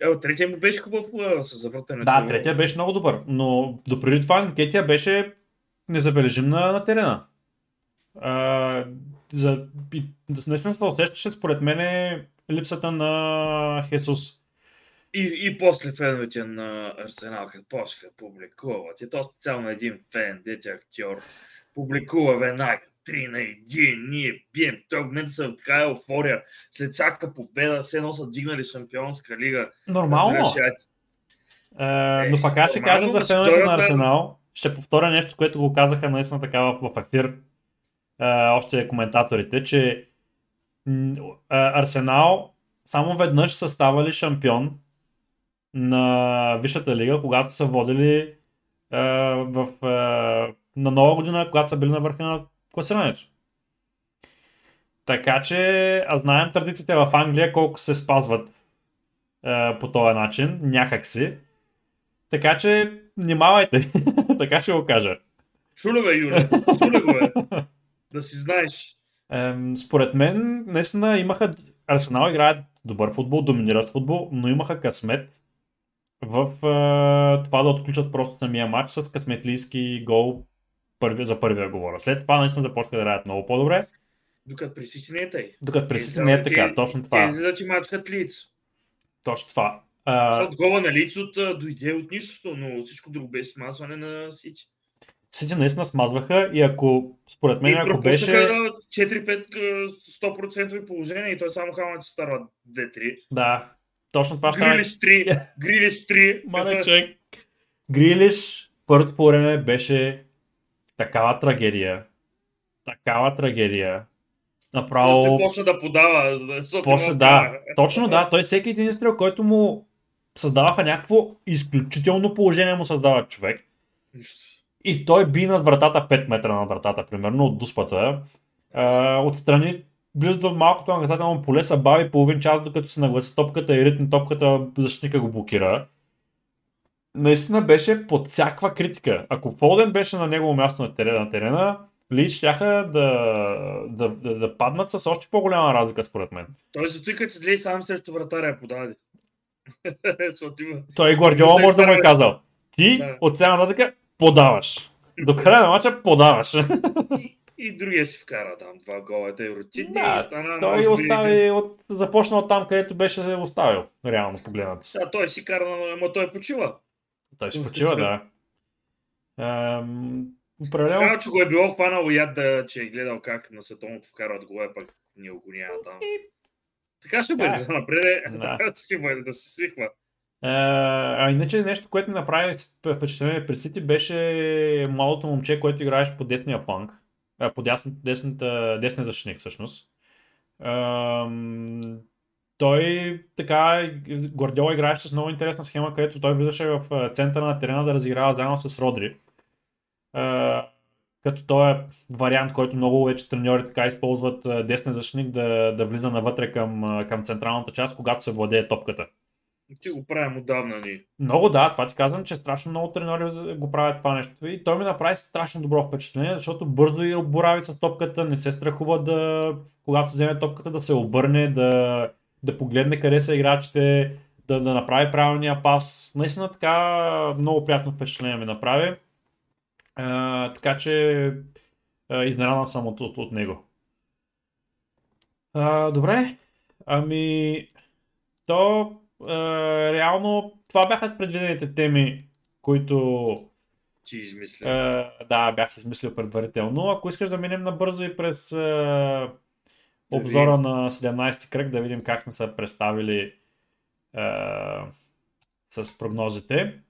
Ево, третия му беше хубав с завъртането. Да, третия беше много добър, но допреди това Нкетия беше незабележим на, на терена. А, за, и, наистина се усещаше според мен липсата на Хесус. И, и после феновете на Арсенал, като почнаха публикуват. И то специално един фен, дете актьор, публикува веднага 3 на 1, ние бием. Той в момента са в така еуфория. След всяка победа, все едно са дигнали шампионска лига. Нормално. Е, но пак аз ще кажа за феновете на Арсенал. Ще повторя нещо, което го казаха наистина така в, в ефир е, още коментаторите, че Арсенал само веднъж са ставали шампион на Висшата лига, когато са водили е, в, е, на нова година, когато са били на върха на класирането. Така че, а знаем традициите в Англия колко се спазват е, по този начин, някакси. Така че, внимавайте, така ще го кажа. Чуле бе, Юра, чуле го бе. Да си знаеш. Е, според мен, наистина имаха, Арсенал играят добър футбол, доминиращ футбол, но имаха късмет в е, това да отключат просто самия матч с късметлийски гол първи, за първия говоря. След това наистина започнаха да играят много по-добре. Докато при Сити не е тъй. Докато при Сити не е така, те, точно това. Те излизат и мачкат лиц. Точно това. А... Защото гола на лицото дойде от нищото, но всичко друго беше смазване на Сити. Сити наистина смазваха и ако, според мен, и ако беше... 4-5-100% положение и той само хамът се става 2-3. Да, точно това ще Грилиш 3, Грилиш 3. Малечек. Грилиш първото по време беше такава трагедия. Такава трагедия. Направо... После почна да подава. После, да. Точно да. Той всеки един изстрел, който му създаваха някакво изключително положение му създава човек. И той би над вратата 5 метра над вратата, примерно, от дуспата. отстрани близо до малкото наказателно поле са бави половин час, докато се нагласи топката и ритм топката, защитника го блокира наистина беше под всякаква критика. Ако Фолден беше на негово място на терена, на терена Лич щяха да, да, да, да, паднат с още по-голяма разлика, според мен. Той зато и като се зле сам срещу вратаря подаде. Той Гвардиола може да му е казал. Ти да. от сега нататък подаваш. До края на мача подаваш. И, и другия си вкара там два гола. Те рутинни да, стана, той остави, от, започна от там, където беше оставил, реално погледнат. Да, той си кара, но той почива. Той ще почива, да. определено... Казва, че го е било хванало яд да, че е гледал как на световното вкарват гола, пък ни го няма там. Така ще бъде за напред, да. си бъде да се свихва. А, а иначе нещо, което ми направи впечатление при Сити беше малото момче, което играеше по десния фланг, по десната, десния защитник всъщност той така, Гвардиола играеше с много интересна схема, където той влизаше в центъра на терена да разиграва заедно с Родри. като той е вариант, който много вече треньори така използват десния защитник да, да влиза навътре към, към централната част, когато се владее топката. Ти го правим отдавна ни. Много да, това ти казвам, че страшно много треньори го правят това нещо. И той ми направи страшно добро впечатление, защото бързо и борави с топката, не се страхува да, когато вземе топката, да се обърне, да, да погледне къде са играчите, да, да направи правилния пас. Наистина така много приятно впечатление ми направи. А, така че изненадан съм от, от, от него. А, добре, ами то а, реално това бяха предвидените теми, които Ти измисля. а, да, бях измислил предварително. Ако искаш да минем набързо и през а, обзора на 17-ти кръг, да видим как сме се представили а, с прогнозите.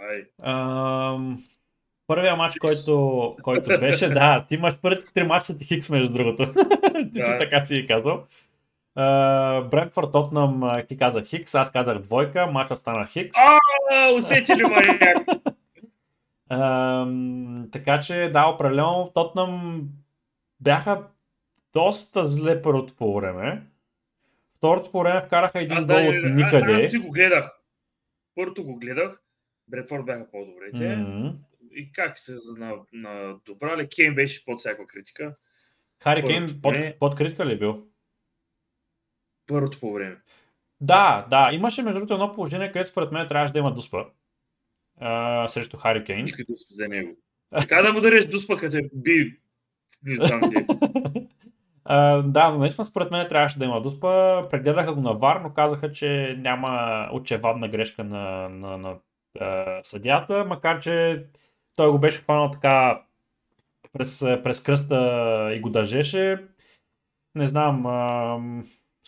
Ай, Ам, първия матч, който, който беше, да, ти имаш първите три матча ти хикс, между другото. ти си Да. така си казал. Брентфорд Тотнам, а, ти казах хикс, аз казах двойка, матча стана хикс. А, усети ли така че, да, определено Тотнам бяха доста зле първото по време. Второто по време вкараха един Аз гол да, от аз никъде. ти го гледах. Първото го гледах. Бредфорд бяха по-добрите. М. И как се на, на добра ли? Кейн беше под всяка критика. Хари Кейн под, под критика ли е бил? Първото по време. Да, да, имаше между другото едно положение, където според мен трябваше да има дуспа а, срещу Хари Кейн. Никой дуспа за него. Така да му дареш дуспа, като е би. Не знам. Да, но наистина според мен трябваше да има дуспа. Прегледаха го на ВАР, но казаха, че няма очевадна грешка на, на, на а, съдята, макар че той го беше хванал така през, през кръста и го държеше. Не знам, а,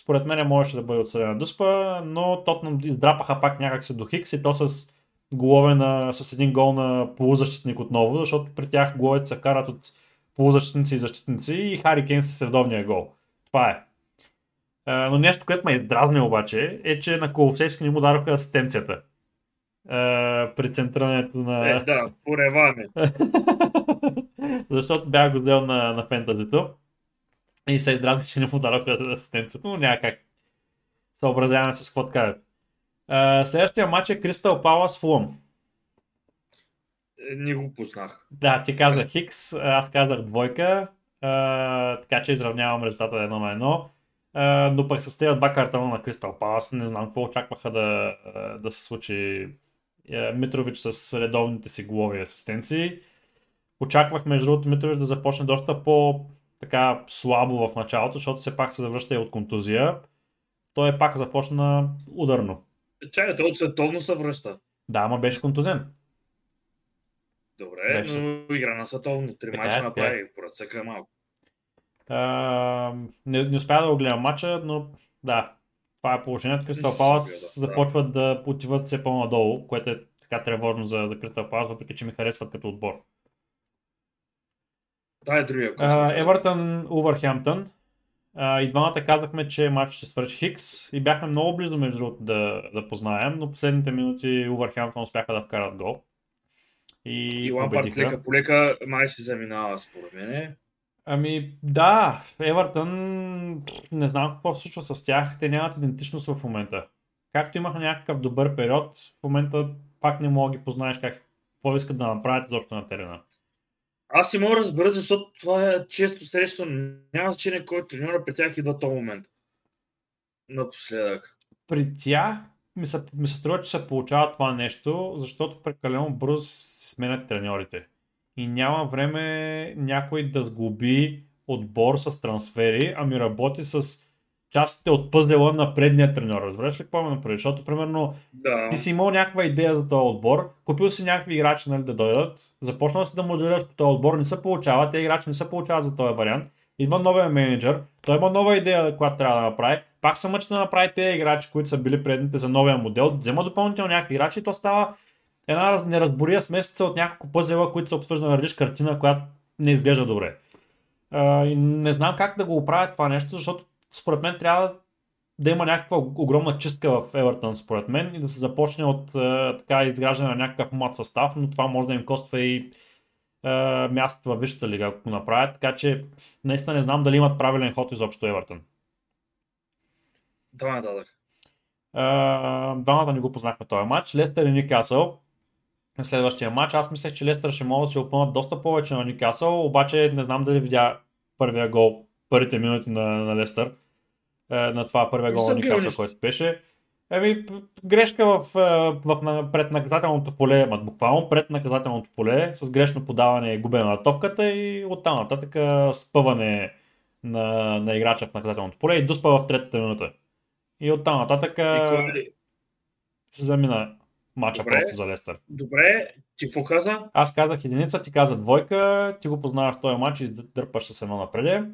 според мен можеше да бъде отсъдена дуспа, но Тотнам издрапаха пак някак се до Хикс и то с голове на, с един гол на полузащитник отново, защото при тях головете се карат от полузащитници и защитници и Хари Кейн с редовния гол. Това е. А, но нещо, което ме издразни обаче е, че на Колосевски не му дадоха асистенцията. А, при центрирането на... Е, да, пореване. Защото бях го взел на, на фентазито и се издразни, че не му дадоха асистенцията, но няма как. Съобразяваме се с какво кажат. А, следващия матч е Кристал Палас Фулъм. Е, Не го познах. Да, ти казах Хикс, аз казах двойка, а, така че изравнявам резултата едно на едно. А, но пък с тези два картона на Кристал Палас, не знам какво очакваха да, да се случи е, Митрович с редовните си голови асистенции. Очаквах между другото Митрович да започне доста по така слабо в началото, защото все пак се завръща и от контузия. Той пак започна ударно. Чакай, той от световно се връща. Да, ама беше контузен. Добре, Беше. но игра на световно. Три е, мача е. направи. Поръцъка малко. А, не, не успя да го гледам матча, но да, това е положението. Кристал Палас да. започват да отиват все по-надолу, което е така тревожно за, за Кристал Палас, въпреки че ми харесват като отбор. Това е другия Евертън, Увърхемптън. И двамата казахме, че матч ще свърши Хикс и бяхме много близо между другото да, да познаем, но последните минути Увърхемптън успяха да вкарат гол. И, И Лампард лека по лека май се заминава според мен. Ами да, Евертън, не знам какво се случва с тях, те нямат идентичност в момента. Както имаха някакъв добър период, в момента пак не мога да ги познаеш как, какво искат да направят изобщо на терена. Аз си мога да разбера, защото това е често срещу. Няма значение кой треньор при тях идва този момент. Напоследък. При тях ми се, ми се струва, че се получава това нещо, защото прекалено бързо се сменят треньорите. И няма време някой да сглоби отбор с трансфери, ами работи с частите от пъзела на предния треньор. Разбираш ли какво ме направи? Защото, примерно, Да. ти си имал някаква идея за този отбор, купил си някакви играчи нали, да дойдат, започнал си да моделираш по този отбор, не се получава, тези играчи не се получават за този вариант. Идва новия менеджер, той има нова идея, която трябва да направи, пак се мъчи да направи тези играчи, които са били предните за новия модел, взема допълнително някакви играчи и то става една раз- неразбория смесица от няколко пъзела, които се обсъжда на различна картина, която не изглежда добре. А, и не знам как да го оправят това нещо, защото според мен трябва да има някаква огромна чистка в Евертън, според мен, и да се започне от така изграждане на някакъв млад състав, но това може да им коства и е, мястото във Висшата лига, ако го направят, така че наистина не знам дали имат правилен ход изобщо Евертън. Това не дадах. Е, двамата не го познахме този матч. Лестър и Никасъл. На следващия матч. Аз мислех, че Лестър ще могат да се опънат доста повече на Никасъл, обаче не знам дали видя първия гол, първите минути на, на Лестър. Е, на това първия гол на Никасъл, който беше. Еми, грешка в, е, в, на, пред наказателното поле, ма, буквално пред наказателното поле, с грешно подаване и губене на топката и оттам нататък е, спъване на, на играча в наказателното поле и дуспа в третата минута. И оттам нататък И кой- се замина матча Добре. просто за Лестър. Добре, ти какво каза? Аз казах единица, ти каза двойка, ти го познаваш този матч и дърпаш с едно напреде.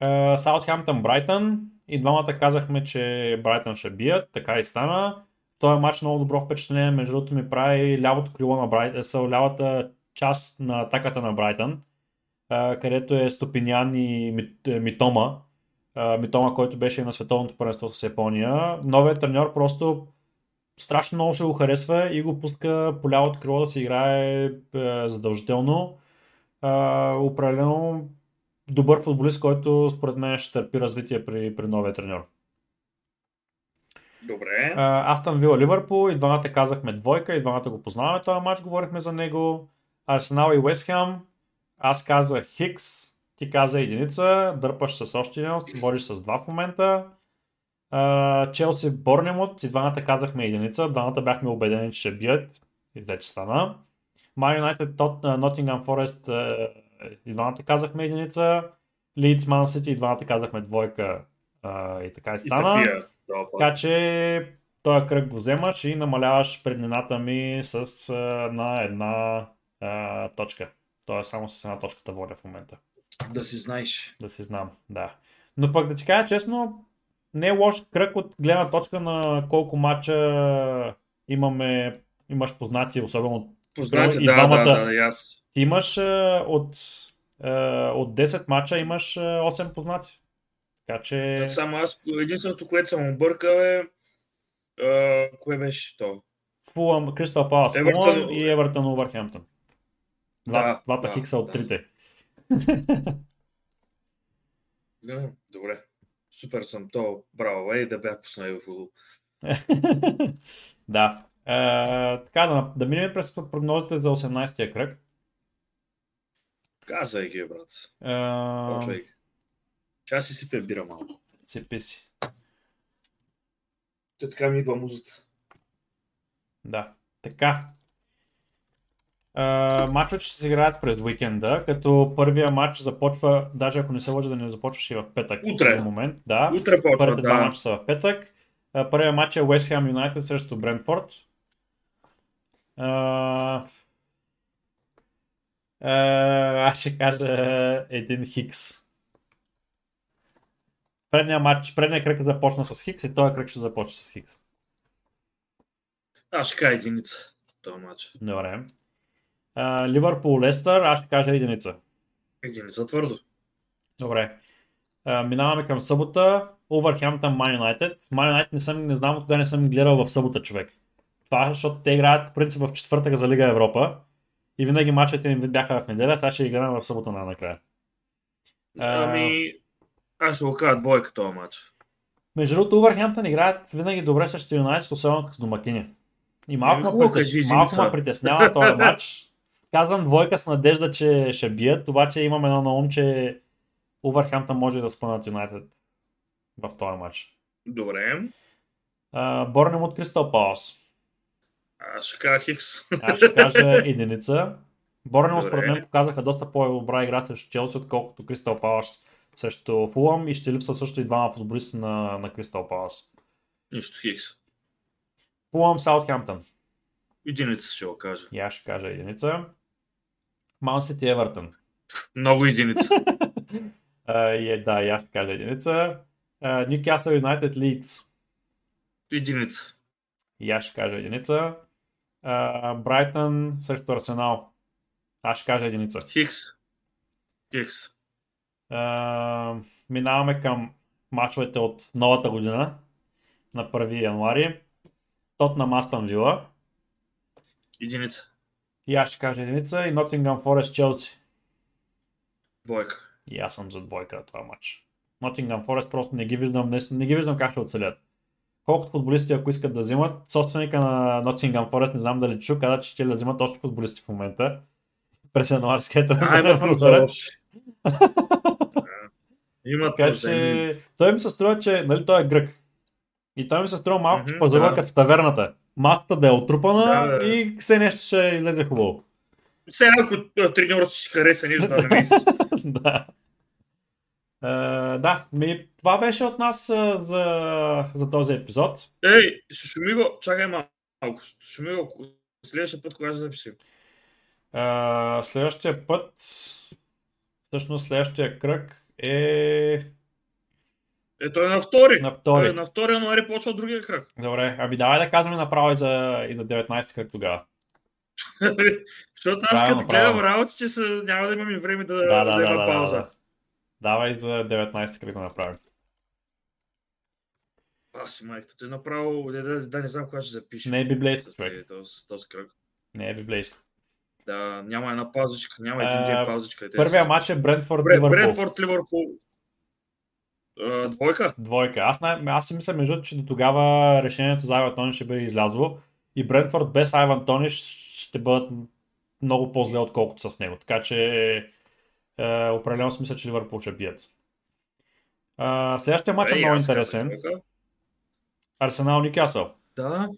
Е, Саутхемптън Брайтън и двамата казахме, че Брайтън ще бият, така и стана. Този матч много добро впечатление, между другото ми прави лявото крило на Брайтън, са лявата част на атаката на Брайтън, е, където е Стопинян и е, Митома. Е, Митома, който беше на световното първенство с Япония. Новият треньор просто страшно много се го харесва и го пуска по лявото крило да се играе е, задължително. Е, определено добър футболист, който според мен ще търпи развитие при, при новия треньор. Добре. Астън Вила Ливърпул и двамата казахме двойка и двамата го познаваме този матч, говорихме за него. Арсенал и Уест Хем. Аз казах Хикс, ти каза единица, дърпаш с още един, бориш с два в момента. Челси Борнемот и двамата казахме единица, двамата бяхме убедени, че ще бият и вече стана. Ман Юнайтед, Нотингъм Форест и двамата казахме единица. Лидс Ман Сити и двамата казахме двойка а, и така и И стана. Добре. Така че този кръг го вземаш и намаляваш преднината ми с, а, на една а, точка. Тоест само с една точката воля в момента. Да си знаеш. Да си знам, да. Но пък да ти кажа честно, не е лош кръг от гледна точка на колко мача имаме, имаш познати, особено Познати, И да, двамата. да, да, и аз. ти имаш а, от, а, от 10 мача имаш а, 8 познати. Така че Само аз, единственото, което съм объркал е, кое беше то? Фулъм, Кристал Палас, Фулъм и Евертън Увърхемптън. Да, двата да, хикса от да. трите. Да, добре. Супер съм то. Браво, ей да бях пуснал в футбол. да. Е, така, да, да минем през прогнозите за 18-я кръг. Казай ги, брат. Е, Почвай. Аз си си пребира малко. цепи си. Те така ми идва музата. Да. Така. Uh, матчът ще се играят през уикенда, като първия матч започва, даже ако не се лъжа да не започваш и в петък. Утре. В момент, да. Утре почва, Първите два да. мача са в петък. А, Първият матч е West Ham United срещу Брентфорд. Аз ще кажа един Хикс. Предният матч, предният кръг започна с Хикс и този кръг ще започне с Хикс. Аз ще кажа единица. Това матч. Добре. Ливърпул Лестър, аз ще кажа единица. Единица твърдо. Добре. А, минаваме към събота. Увърхемптън Ман Юнайтед. Ман Юнайтед не, съм, не знам от кога не съм гледал в събота, човек. Това е, защото те играят по принцип в четвъртък за Лига Европа. И винаги мачовете им бяха в неделя, сега ще играем в събота на накрая. Ами, аз ще го кажа двойка този матч. Между другото, Увърхемптън играят винаги добре срещу Юнайтед, особено като домакини. И малко, ме, хубаво, притес... кажи малко ме притеснява този матч. Казвам двойка с надежда, че ще бият, обаче имам едно на ум, че Увърхемптън може да спънат Юнайтед в този матч. Добре. Борнем от Кристал Палас. Аз ще кажа Хикс. Аз ще кажа единица. Борнем според мен показаха доста по-добра игра срещу Челси, отколкото Кристал Палас срещу Фулъм и ще липса също и двама футболисти на, на Кристал Палас. Нищо Хикс. Фулъм Саутхемптън. Единица ще го кажа. И аз ще кажа единица. Ман Сити Евертън. Много единица. И е, да, и аз ще кажа единица. Ньюкасъл Юнайтед Лидс. Единица. И аз ще кажа единица. Брайтън срещу Арсенал. Аз ще кажа единица. Хикс. Хикс. А, минаваме към мачовете от новата година на 1 януари. Тотнам Астън Вила. Единица. И аз ще кажа единица. И Nottingham Forest Челси. Двойка. И аз съм за двойка на това матч. Nottingham Forest просто не ги виждам, не, не ги виждам как ще оцелят. Колкото футболисти, ако искат да взимат, собственика на Nottingham Forest, не знам дали чу, каза, че ще да взимат още футболисти в момента. През януарския прозорец. Има Така че той ми се струва, че нали, той е грък. И той ми се струва малко, че Мгм, пазарува да. като таверната. Масата да е отрупана Да, да. и все нещо ще излезе хубаво. Сега ако треньорът си хареса нещо да не мисли. да. Uh, да, ми, това беше от нас uh, за, за този епизод. Ей, Шумиго, чакай малко. Шумиго, следващия път кога ще запишем? Uh, следващия път, всъщност следващия кръг е... Е, той е на втори. На втори. Е, на 2 януари почва другия кръг. Добре, ами давай да казваме направо и за, и за 19 кръг тогава. Защото аз като гледам работи, че са, няма да имаме време да, Да, да, да, да, има да, пауза. да, да. Давай за 19 кръг да направим. Аз майката, той направо, да, да, да, не знам кога ще запише. Не е библейско, човек. този, този кръг. Не е библейско. Да, няма една паузичка, няма един ден те Първия матч е Брентфорд Бре- Ливърпул. Брентфорд, Ливърпул. Двойка? Двойка. Аз, най- аз си мисля, между че до тогава решението за Айван Тони ще бъде излязло и Брентфорд без Айван Тони ще бъдат много по-зле, отколкото с него. Така че е, определено си мисля, че Ливърпул ще бият. Следващия матч е много интересен. Арсенал Никасъл. Да.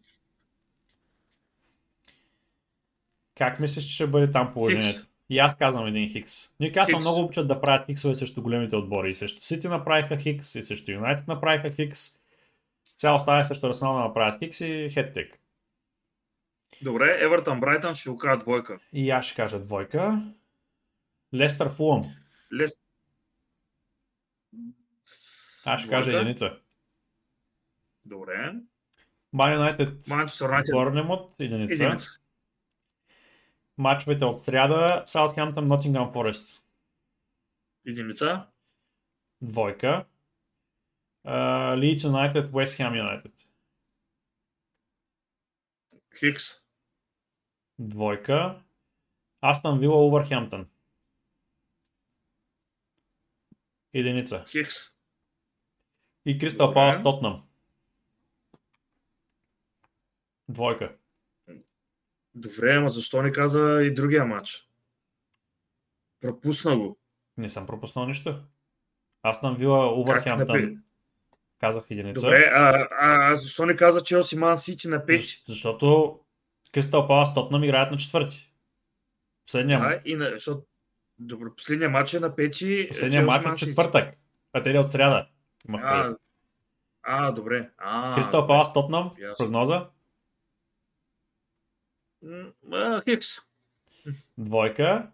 Как мислиш, че ще бъде там положението? Хикс. И аз казвам един Хикс. Никасъл Хикс. много обичат да правят хиксове срещу големите отбори. И срещу Сити направиха Хикс, и срещу Юнайтед направиха Хикс. Сега остава срещу Арсенал да направят Хикс и хеттик. Добре, Евертън Брайтън ще окажа двойка. И аз ще кажа двойка. Лестър Фулъм. Лес... Аз ще кажа единица. Добре. Ман Юнайтед. Борнемот единица. Единица. Мачовете от сряда Саутхемптън Нотингам Форест. Единица. Двойка. Лийдс Юнайтед Уест Хем Юнайтед. Хикс. Двойка. Астън Вила Увърхемптън. Единица. Хикс. И Кристал. Палас Тотнам. Двойка. Добре, ама защо не каза и другия матч? Пропусна го. Не съм пропуснал нищо. Астън Вила Как Увърхемптън. Казах единица. Добре, а, а, а защо не каза Челси Ман Сити на 5? Защ- Защото Кристал Палас Тотнам играят на четвърти. Последния, Да, и на, защото Добре, последния матч е на 5. последния матч от четвъртък. А те от сряда. Имах А, а, добре. Кристал Палас Тотнам. Прогноза. Хикс. Двойка.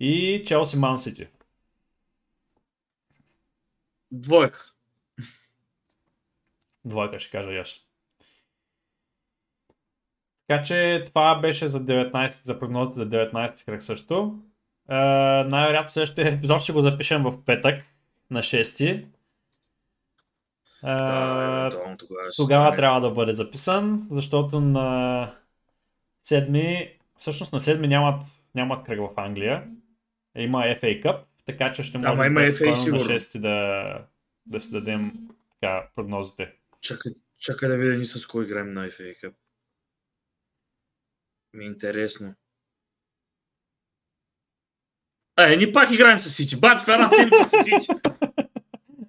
И Челси Ман Сити. Двойка. Двойка ще кажа аз. Така че това беше за 19, за прогнозите за 19 кръг също. Най-вероятно следващия епизод ще го запишем в петък на 6. Е, Да, тогава тогава трябва да бъде записан, защото на 7, всъщност на 7 нямат, нямат кръг в Англия. Има FA Cup, така че ще можем има да FA спокойно на сигурно. 6 да, да си дадем така, прогнозите. Чакай, чакай да видя ни с кой играем на FA Cup. Ми е интересно. Е, ни пак играем с Сити. Бат, в една седмица с Сити.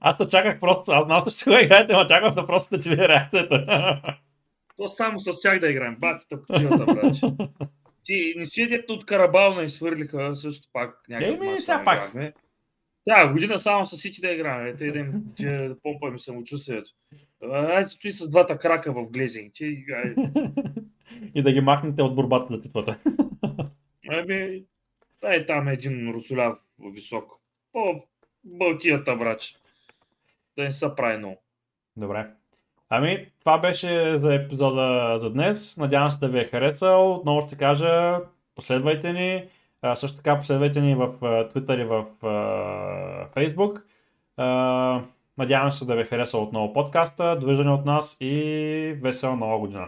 Аз те чаках просто, аз знам, че ще го играете, но чакам да просто да ти видя реакцията. То само с тях да играем. Бати тъпотината, брат. Ти не си дето от Карабална и свърлиха също пак Еми, сега пак. играхме. Да, година само с Сити да играем. Те да им да помпаме самочувствието. Ай, стои с двата крака в глезинг. Ти, И да ги махнете от борбата за титлата. Ами, дай там един русоляв висок. По бълтията, брач. Да не се прави много. Добре. Ами, това беше за епизода за днес. Надявам се да ви е харесал. Отново ще кажа, последвайте ни. А, също така последвайте ни в Twitter и в а, Facebook. А, надявам се да ви е харесал отново подкаста. Довиждане от нас и весела нова година!